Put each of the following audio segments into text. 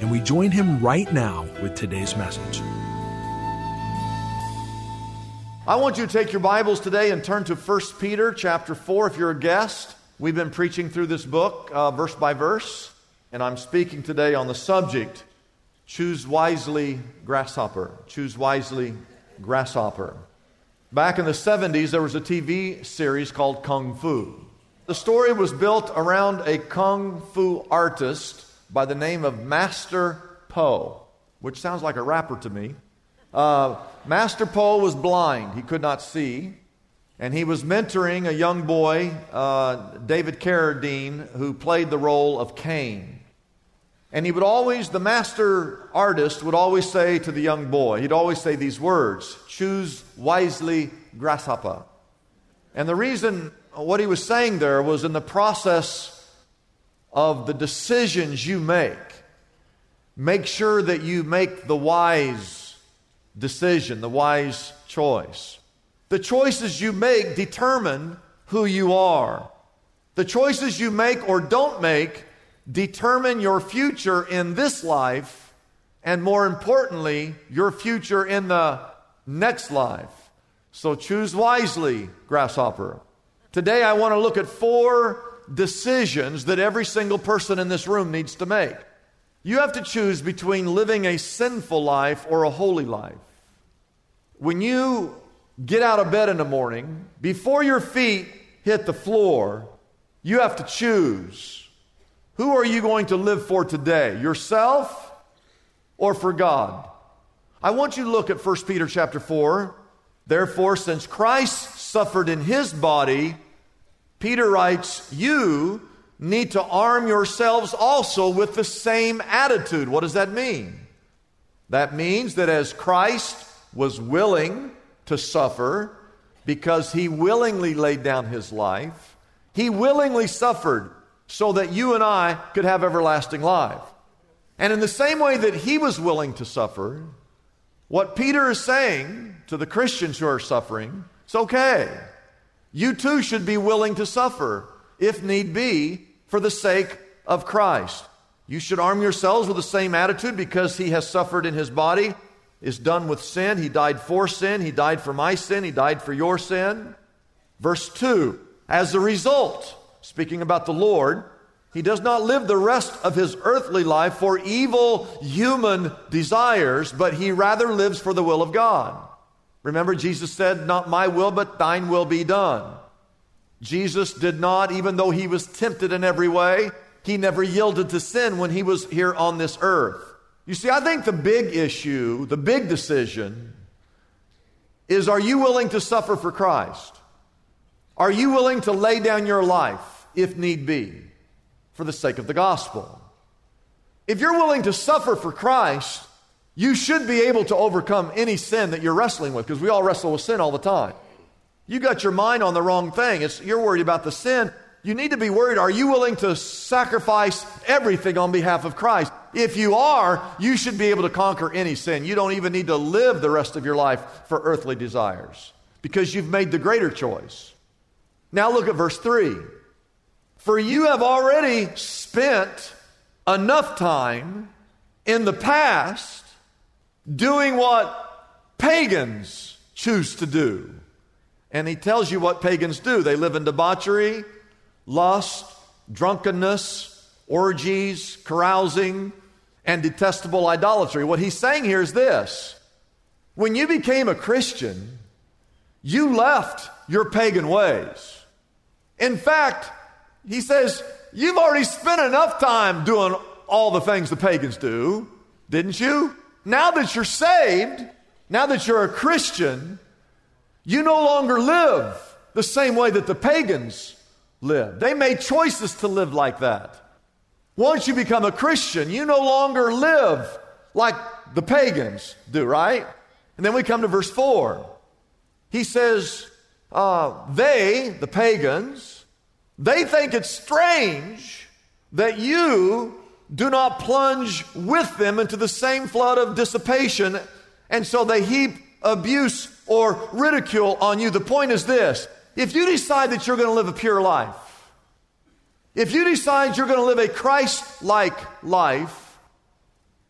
and we join him right now with today's message. I want you to take your Bibles today and turn to 1 Peter chapter 4 if you're a guest. We've been preaching through this book uh, verse by verse, and I'm speaking today on the subject Choose Wisely Grasshopper. Choose Wisely Grasshopper. Back in the 70s, there was a TV series called Kung Fu. The story was built around a Kung Fu artist by the name of Master Po, which sounds like a rapper to me. Uh, Master Po was blind, he could not see. And he was mentoring a young boy, uh, David Carradine, who played the role of Caine. And he would always, the master artist would always say to the young boy, he'd always say these words choose wisely, grasshopper. And the reason what he was saying there was in the process of the decisions you make, make sure that you make the wise decision, the wise choice. The choices you make determine who you are. The choices you make or don't make determine your future in this life, and more importantly, your future in the next life. So choose wisely, grasshopper. Today, I want to look at four decisions that every single person in this room needs to make. You have to choose between living a sinful life or a holy life. When you get out of bed in the morning, before your feet hit the floor, you have to choose. Who are you going to live for today? Yourself or for God? I want you to look at 1 Peter chapter 4. Therefore, since Christ suffered in his body, Peter writes, You need to arm yourselves also with the same attitude. What does that mean? That means that as Christ was willing to suffer because he willingly laid down his life. He willingly suffered so that you and I could have everlasting life. And in the same way that he was willing to suffer, what Peter is saying to the Christians who are suffering, it's okay. You too should be willing to suffer, if need be, for the sake of Christ. You should arm yourselves with the same attitude because he has suffered in his body is done with sin. He died for sin. He died for my sin. He died for your sin. Verse 2 As a result, speaking about the Lord, he does not live the rest of his earthly life for evil human desires, but he rather lives for the will of God. Remember, Jesus said, Not my will, but thine will be done. Jesus did not, even though he was tempted in every way, he never yielded to sin when he was here on this earth. You see, I think the big issue, the big decision, is are you willing to suffer for Christ? Are you willing to lay down your life, if need be, for the sake of the gospel? If you're willing to suffer for Christ, you should be able to overcome any sin that you're wrestling with, because we all wrestle with sin all the time. You got your mind on the wrong thing. It's, you're worried about the sin. You need to be worried are you willing to sacrifice everything on behalf of Christ? If you are, you should be able to conquer any sin. You don't even need to live the rest of your life for earthly desires because you've made the greater choice. Now look at verse 3. For you have already spent enough time in the past doing what pagans choose to do And he tells you what pagans do. They live in debauchery, lust, drunkenness, orgies, carousing, and detestable idolatry. What he's saying here is this when you became a Christian, you left your pagan ways. In fact, he says, You've already spent enough time doing all the things the pagans do, didn't you? Now that you're saved, now that you're a Christian, you no longer live the same way that the pagans lived. They made choices to live like that. Once you become a Christian, you no longer live like the pagans do, right? And then we come to verse 4. He says, uh, They, the pagans, they think it's strange that you do not plunge with them into the same flood of dissipation, and so they heap abuse or ridicule on you. The point is this if you decide that you're going to live a pure life, if you decide you're going to live a Christ like life,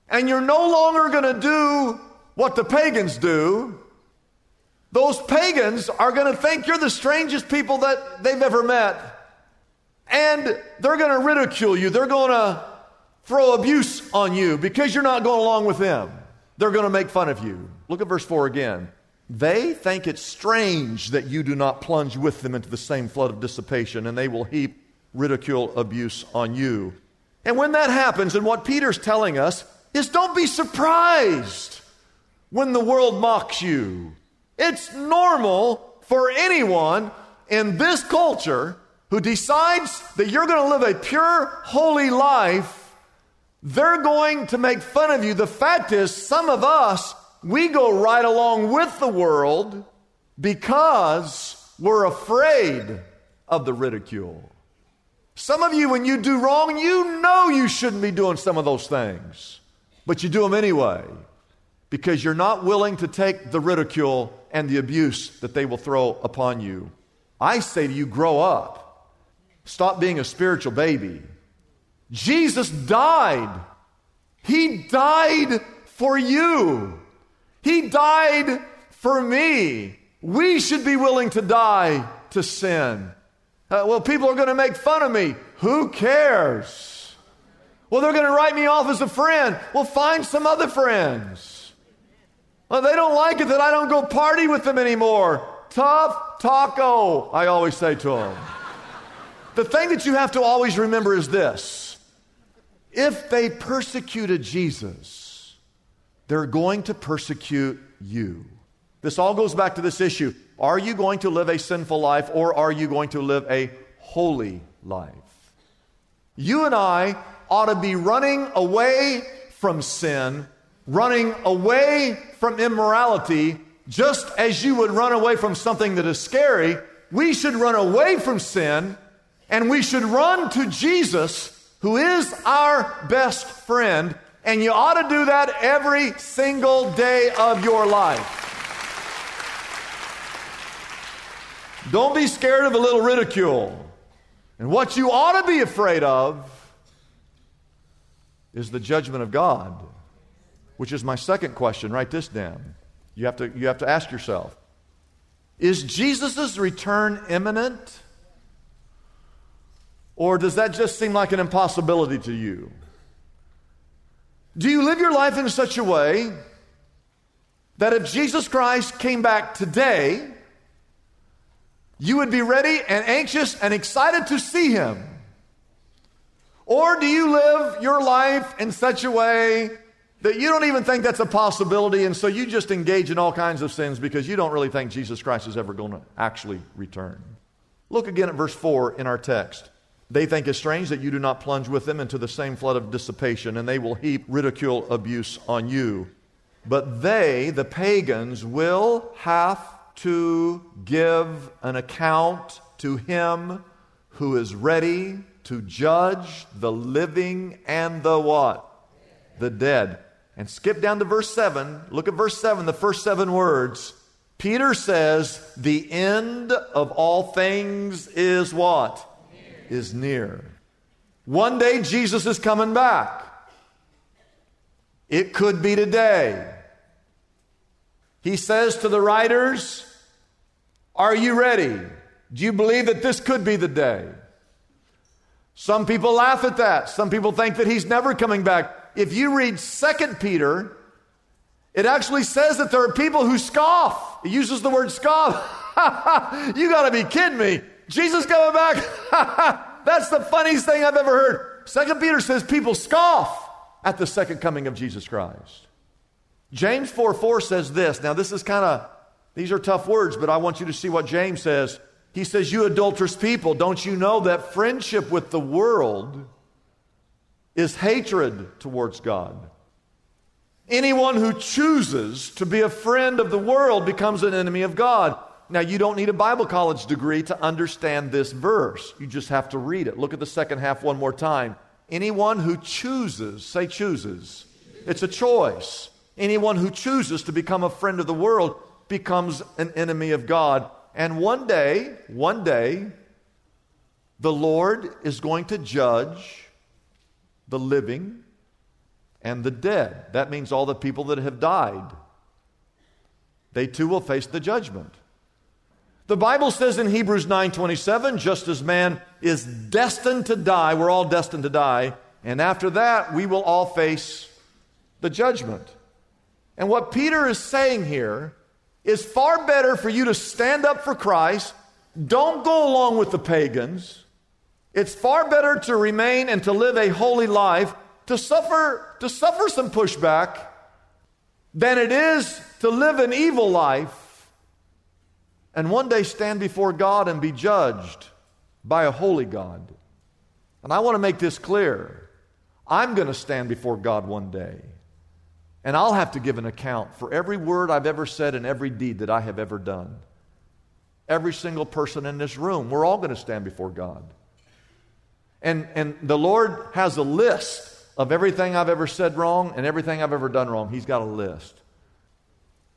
and you're no longer going to do what the pagans do, those pagans are going to think you're the strangest people that they've ever met. And they're going to ridicule you. They're going to throw abuse on you because you're not going along with them. They're going to make fun of you. Look at verse 4 again. They think it strange that you do not plunge with them into the same flood of dissipation, and they will heap ridicule, abuse on you. And when that happens, and what Peter's telling us is don't be surprised when the world mocks you. It's normal for anyone in this culture who decides that you're going to live a pure, holy life, they're going to make fun of you. The fact is, some of us we go right along with the world because we're afraid of the ridicule. Some of you, when you do wrong, you know you shouldn't be doing some of those things, but you do them anyway because you're not willing to take the ridicule and the abuse that they will throw upon you. I say to you, grow up. Stop being a spiritual baby. Jesus died. He died for you. He died for me. We should be willing to die to sin. Uh, well, people are going to make fun of me. Who cares? Well, they're going to write me off as a friend. Well, find some other friends. Well, they don't like it that I don't go party with them anymore. Tough taco, I always say to them. the thing that you have to always remember is this if they persecuted Jesus, they're going to persecute you. This all goes back to this issue. Are you going to live a sinful life or are you going to live a holy life? You and I ought to be running away from sin, running away from immorality, just as you would run away from something that is scary. We should run away from sin and we should run to Jesus, who is our best friend, and you ought to do that every single day of your life. Don't be scared of a little ridicule. And what you ought to be afraid of is the judgment of God, which is my second question. Write this down. You have to, you have to ask yourself Is Jesus' return imminent? Or does that just seem like an impossibility to you? Do you live your life in such a way that if Jesus Christ came back today, you would be ready and anxious and excited to see him? Or do you live your life in such a way that you don't even think that's a possibility, and so you just engage in all kinds of sins because you don't really think Jesus Christ is ever going to actually return? Look again at verse 4 in our text. They think it strange that you do not plunge with them into the same flood of dissipation, and they will heap ridicule, abuse on you. But they, the pagans, will have to give an account to him who is ready to judge the living and the what? The dead. And skip down to verse 7. Look at verse 7, the first seven words. Peter says, The end of all things is what? Is near. One day Jesus is coming back. It could be today. He says to the writers, Are you ready? Do you believe that this could be the day? Some people laugh at that. Some people think that he's never coming back. If you read 2 Peter, it actually says that there are people who scoff. It uses the word scoff. you got to be kidding me. Jesus coming back? That's the funniest thing I've ever heard. Second Peter says people scoff at the second coming of Jesus Christ. James 4 4 says this. Now, this is kind of, these are tough words, but I want you to see what James says. He says, You adulterous people, don't you know that friendship with the world is hatred towards God? Anyone who chooses to be a friend of the world becomes an enemy of God. Now, you don't need a Bible college degree to understand this verse. You just have to read it. Look at the second half one more time. Anyone who chooses, say chooses, it's a choice. Anyone who chooses to become a friend of the world becomes an enemy of God. And one day, one day, the Lord is going to judge the living and the dead. That means all the people that have died. They too will face the judgment. The Bible says in Hebrews 9:27, just as man is destined to die, we're all destined to die, and after that we will all face the judgment. And what Peter is saying here is far better for you to stand up for Christ, don't go along with the pagans. It's far better to remain and to live a holy life, to suffer to suffer some pushback than it is to live an evil life and one day stand before God and be judged by a holy God. And I want to make this clear. I'm going to stand before God one day. And I'll have to give an account for every word I've ever said and every deed that I have ever done. Every single person in this room, we're all going to stand before God. And, and the Lord has a list of everything I've ever said wrong and everything I've ever done wrong. He's got a list.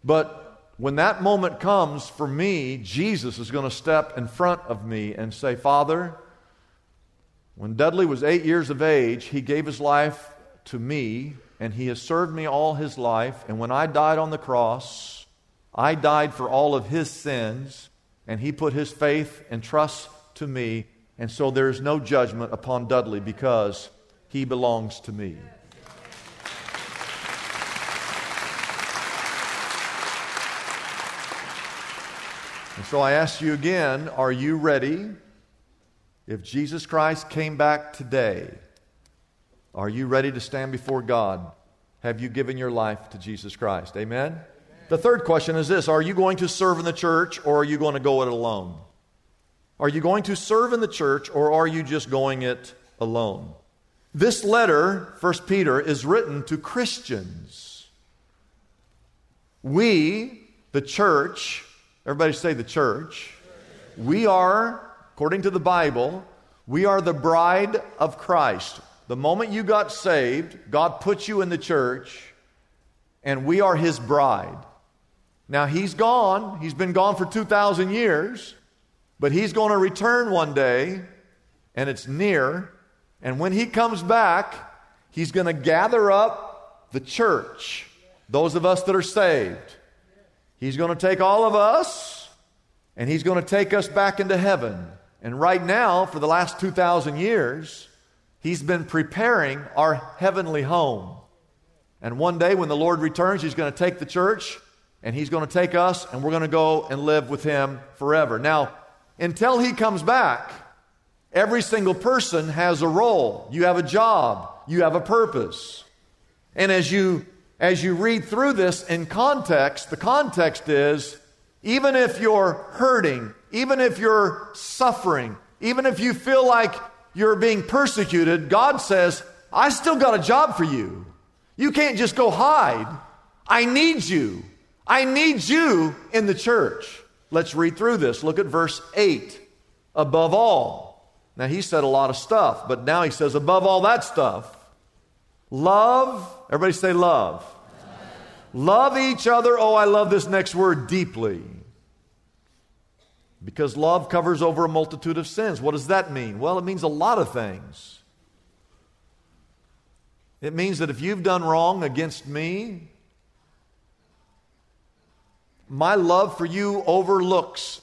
But when that moment comes for me, Jesus is going to step in front of me and say, Father, when Dudley was eight years of age, he gave his life to me, and he has served me all his life. And when I died on the cross, I died for all of his sins, and he put his faith and trust to me. And so there is no judgment upon Dudley because he belongs to me. And so I ask you again are you ready? If Jesus Christ came back today, are you ready to stand before God? Have you given your life to Jesus Christ? Amen? Amen? The third question is this Are you going to serve in the church or are you going to go it alone? Are you going to serve in the church or are you just going it alone? This letter, 1 Peter, is written to Christians. We, the church, Everybody say the church. We are, according to the Bible, we are the bride of Christ. The moment you got saved, God put you in the church, and we are his bride. Now, he's gone. He's been gone for 2,000 years, but he's going to return one day, and it's near. And when he comes back, he's going to gather up the church, those of us that are saved. He's going to take all of us and He's going to take us back into heaven. And right now, for the last 2,000 years, He's been preparing our heavenly home. And one day, when the Lord returns, He's going to take the church and He's going to take us and we're going to go and live with Him forever. Now, until He comes back, every single person has a role. You have a job, you have a purpose. And as you as you read through this in context, the context is even if you're hurting, even if you're suffering, even if you feel like you're being persecuted, God says, I still got a job for you. You can't just go hide. I need you. I need you in the church. Let's read through this. Look at verse 8. Above all. Now, he said a lot of stuff, but now he says, above all that stuff, Love, everybody say love. Love each other. Oh, I love this next word deeply. Because love covers over a multitude of sins. What does that mean? Well, it means a lot of things. It means that if you've done wrong against me, my love for you overlooks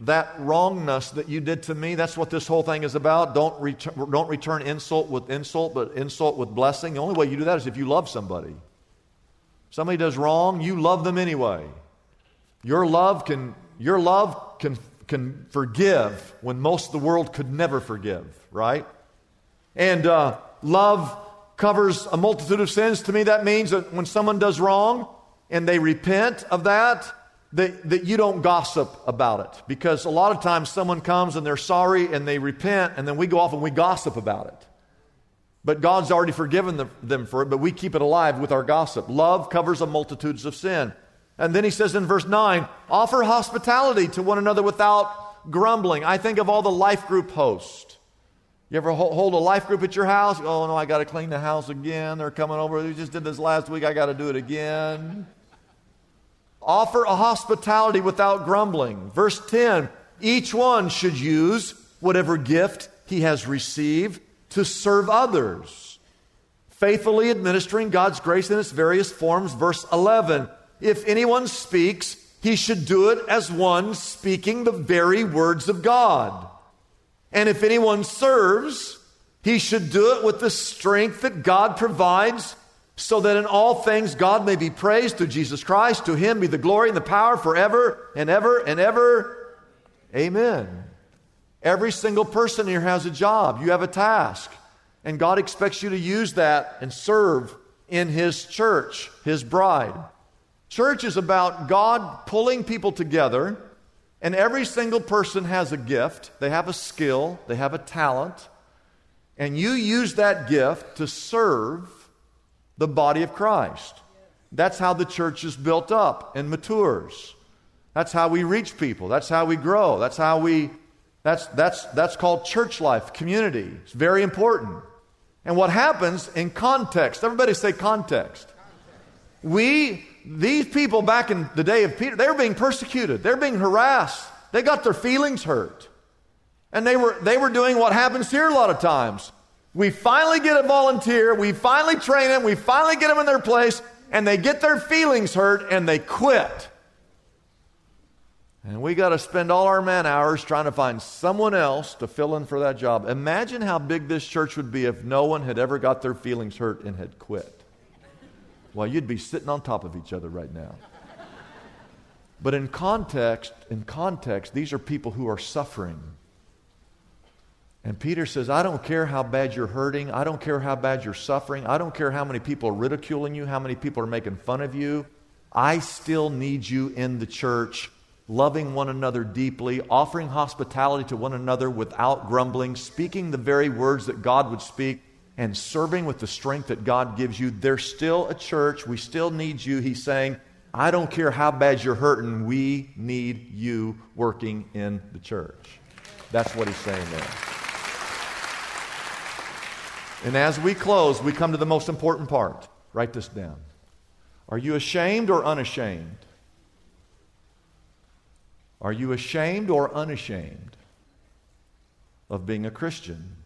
that wrongness that you did to me. That's what this whole thing is about. Don't, don't return insult with insult, but insult with blessing. The only way you do that is if you love somebody. Somebody does wrong, you love them anyway. Your love can, your love can, can forgive when most of the world could never forgive, right? And uh, love covers a multitude of sins. To me, that means that when someone does wrong and they repent of that, that, that you don't gossip about it. Because a lot of times someone comes and they're sorry and they repent, and then we go off and we gossip about it. But God's already forgiven the, them for it, but we keep it alive with our gossip. Love covers a multitudes of sin. And then he says in verse 9, offer hospitality to one another without grumbling. I think of all the life group hosts. You ever hold a life group at your house? Oh, no, I got to clean the house again. They're coming over. We just did this last week. I got to do it again. Offer a hospitality without grumbling. Verse 10 each one should use whatever gift he has received to serve others, faithfully administering God's grace in its various forms. Verse 11 if anyone speaks, he should do it as one speaking the very words of God. And if anyone serves, he should do it with the strength that God provides so that in all things God may be praised through Jesus Christ. To him be the glory and the power forever and ever and ever. Amen. Every single person here has a job. You have a task. And God expects you to use that and serve in his church, his bride. Church is about God pulling people together, and every single person has a gift. They have a skill, they have a talent, and you use that gift to serve the body of Christ. That's how the church is built up and matures. That's how we reach people. That's how we grow. That's how we that's that's that's called church life, community. It's very important. And what happens in context, everybody say context. We these people back in the day of Peter, they were being persecuted. They're being harassed. They got their feelings hurt. And they were they were doing what happens here a lot of times. We finally get a volunteer, we finally train them, we finally get them in their place, and they get their feelings hurt and they quit. And we got to spend all our man hours trying to find someone else to fill in for that job. Imagine how big this church would be if no one had ever got their feelings hurt and had quit. Well, you'd be sitting on top of each other right now. But in context, in context, these are people who are suffering. And Peter says, I don't care how bad you're hurting. I don't care how bad you're suffering. I don't care how many people are ridiculing you, how many people are making fun of you. I still need you in the church, loving one another deeply, offering hospitality to one another without grumbling, speaking the very words that God would speak, and serving with the strength that God gives you. There's still a church. We still need you. He's saying, I don't care how bad you're hurting. We need you working in the church. That's what he's saying there. And as we close, we come to the most important part. Write this down. Are you ashamed or unashamed? Are you ashamed or unashamed of being a Christian?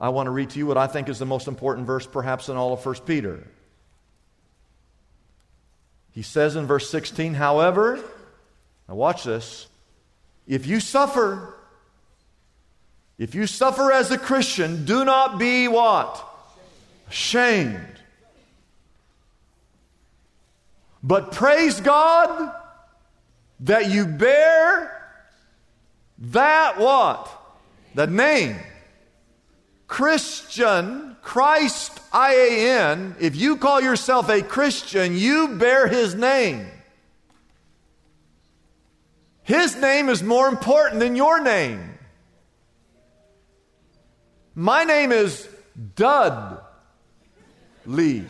I want to read to you what I think is the most important verse, perhaps, in all of 1 Peter. He says in verse 16, however, now watch this, if you suffer, if you suffer as a Christian, do not be what? Ashamed. But praise God that you bear that what? The name. Christian, Christ I A N, if you call yourself a Christian, you bear his name. His name is more important than your name. My name is Dud Lee.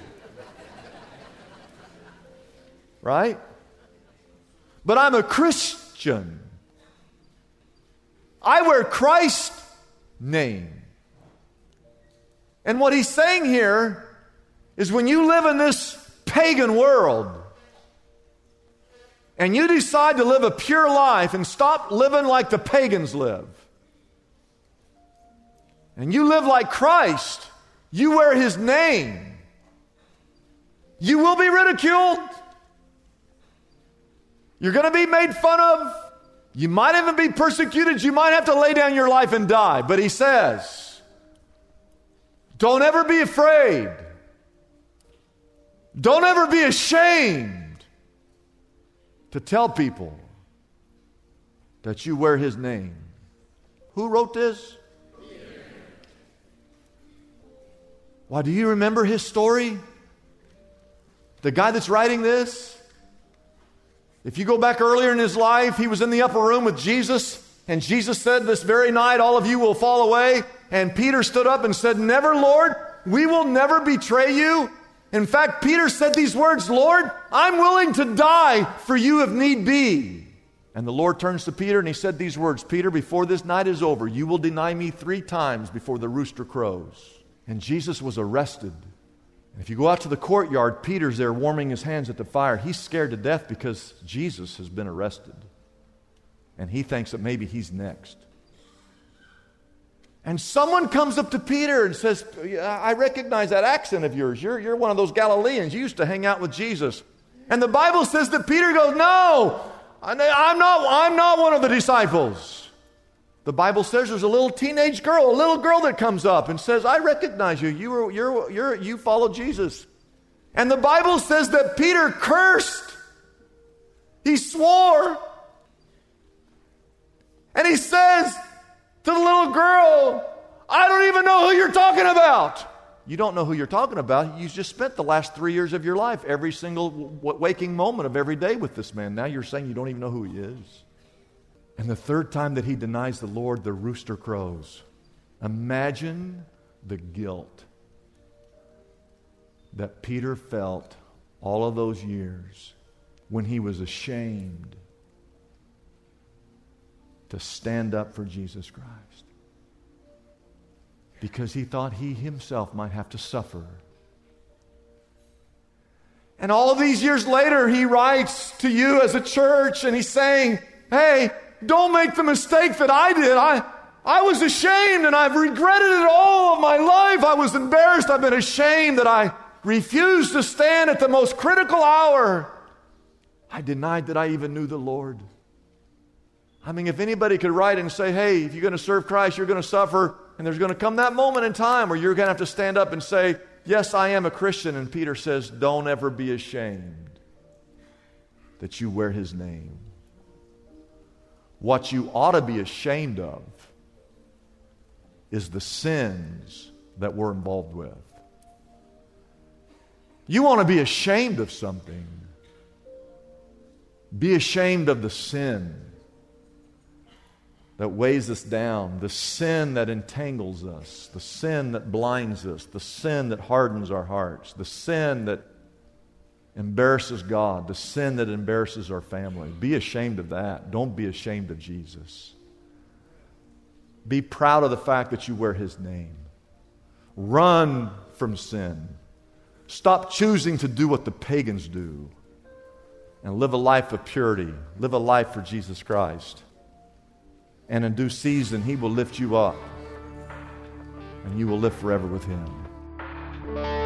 Right? But I'm a Christian. I wear Christ's name. And what he's saying here is when you live in this pagan world and you decide to live a pure life and stop living like the pagans live, and you live like Christ, you wear his name, you will be ridiculed. You're going to be made fun of. You might even be persecuted. You might have to lay down your life and die. But he says, don't ever be afraid. Don't ever be ashamed to tell people that you wear his name. Who wrote this? Why, do you remember his story? The guy that's writing this? If you go back earlier in his life, he was in the upper room with Jesus, and Jesus said, This very night, all of you will fall away. And Peter stood up and said, Never, Lord, we will never betray you. In fact, Peter said these words, Lord, I'm willing to die for you if need be. And the Lord turns to Peter and he said these words Peter, before this night is over, you will deny me three times before the rooster crows. And Jesus was arrested And if you go out to the courtyard, Peter's there warming his hands at the fire. He's scared to death because Jesus has been arrested. And he thinks that maybe he's next. And someone comes up to Peter and says, I recognize that accent of yours. You're, you're one of those Galileans. You used to hang out with Jesus. And the Bible says that Peter goes, No, I'm not, I'm not one of the disciples. The Bible says there's a little teenage girl, a little girl that comes up and says, I recognize you. You, were, you're, you're, you follow Jesus. And the Bible says that Peter cursed. He swore. And he says to the little girl, I don't even know who you're talking about. You don't know who you're talking about. You just spent the last three years of your life, every single waking moment of every day with this man. Now you're saying you don't even know who he is. And the third time that he denies the Lord, the rooster crows. Imagine the guilt that Peter felt all of those years when he was ashamed to stand up for Jesus Christ because he thought he himself might have to suffer. And all these years later, he writes to you as a church and he's saying, Hey, don't make the mistake that I did. I, I was ashamed and I've regretted it all of my life. I was embarrassed. I've been ashamed that I refused to stand at the most critical hour. I denied that I even knew the Lord. I mean, if anybody could write and say, hey, if you're going to serve Christ, you're going to suffer, and there's going to come that moment in time where you're going to have to stand up and say, yes, I am a Christian. And Peter says, don't ever be ashamed that you wear his name. What you ought to be ashamed of is the sins that we're involved with. You want to be ashamed of something. Be ashamed of the sin that weighs us down, the sin that entangles us, the sin that blinds us, the sin that hardens our hearts, the sin that embarrasses God, the sin that embarrasses our family. Be ashamed of that. Don't be ashamed of Jesus. Be proud of the fact that you wear his name. Run from sin. Stop choosing to do what the pagans do and live a life of purity. Live a life for Jesus Christ. And in due season, he will lift you up and you will live forever with him.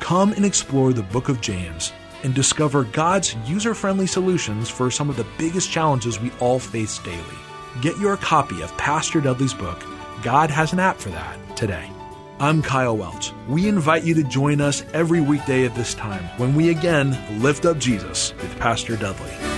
Come and explore the book of James and discover God's user friendly solutions for some of the biggest challenges we all face daily. Get your copy of Pastor Dudley's book, God Has an App for That, today. I'm Kyle Welch. We invite you to join us every weekday at this time when we again lift up Jesus with Pastor Dudley.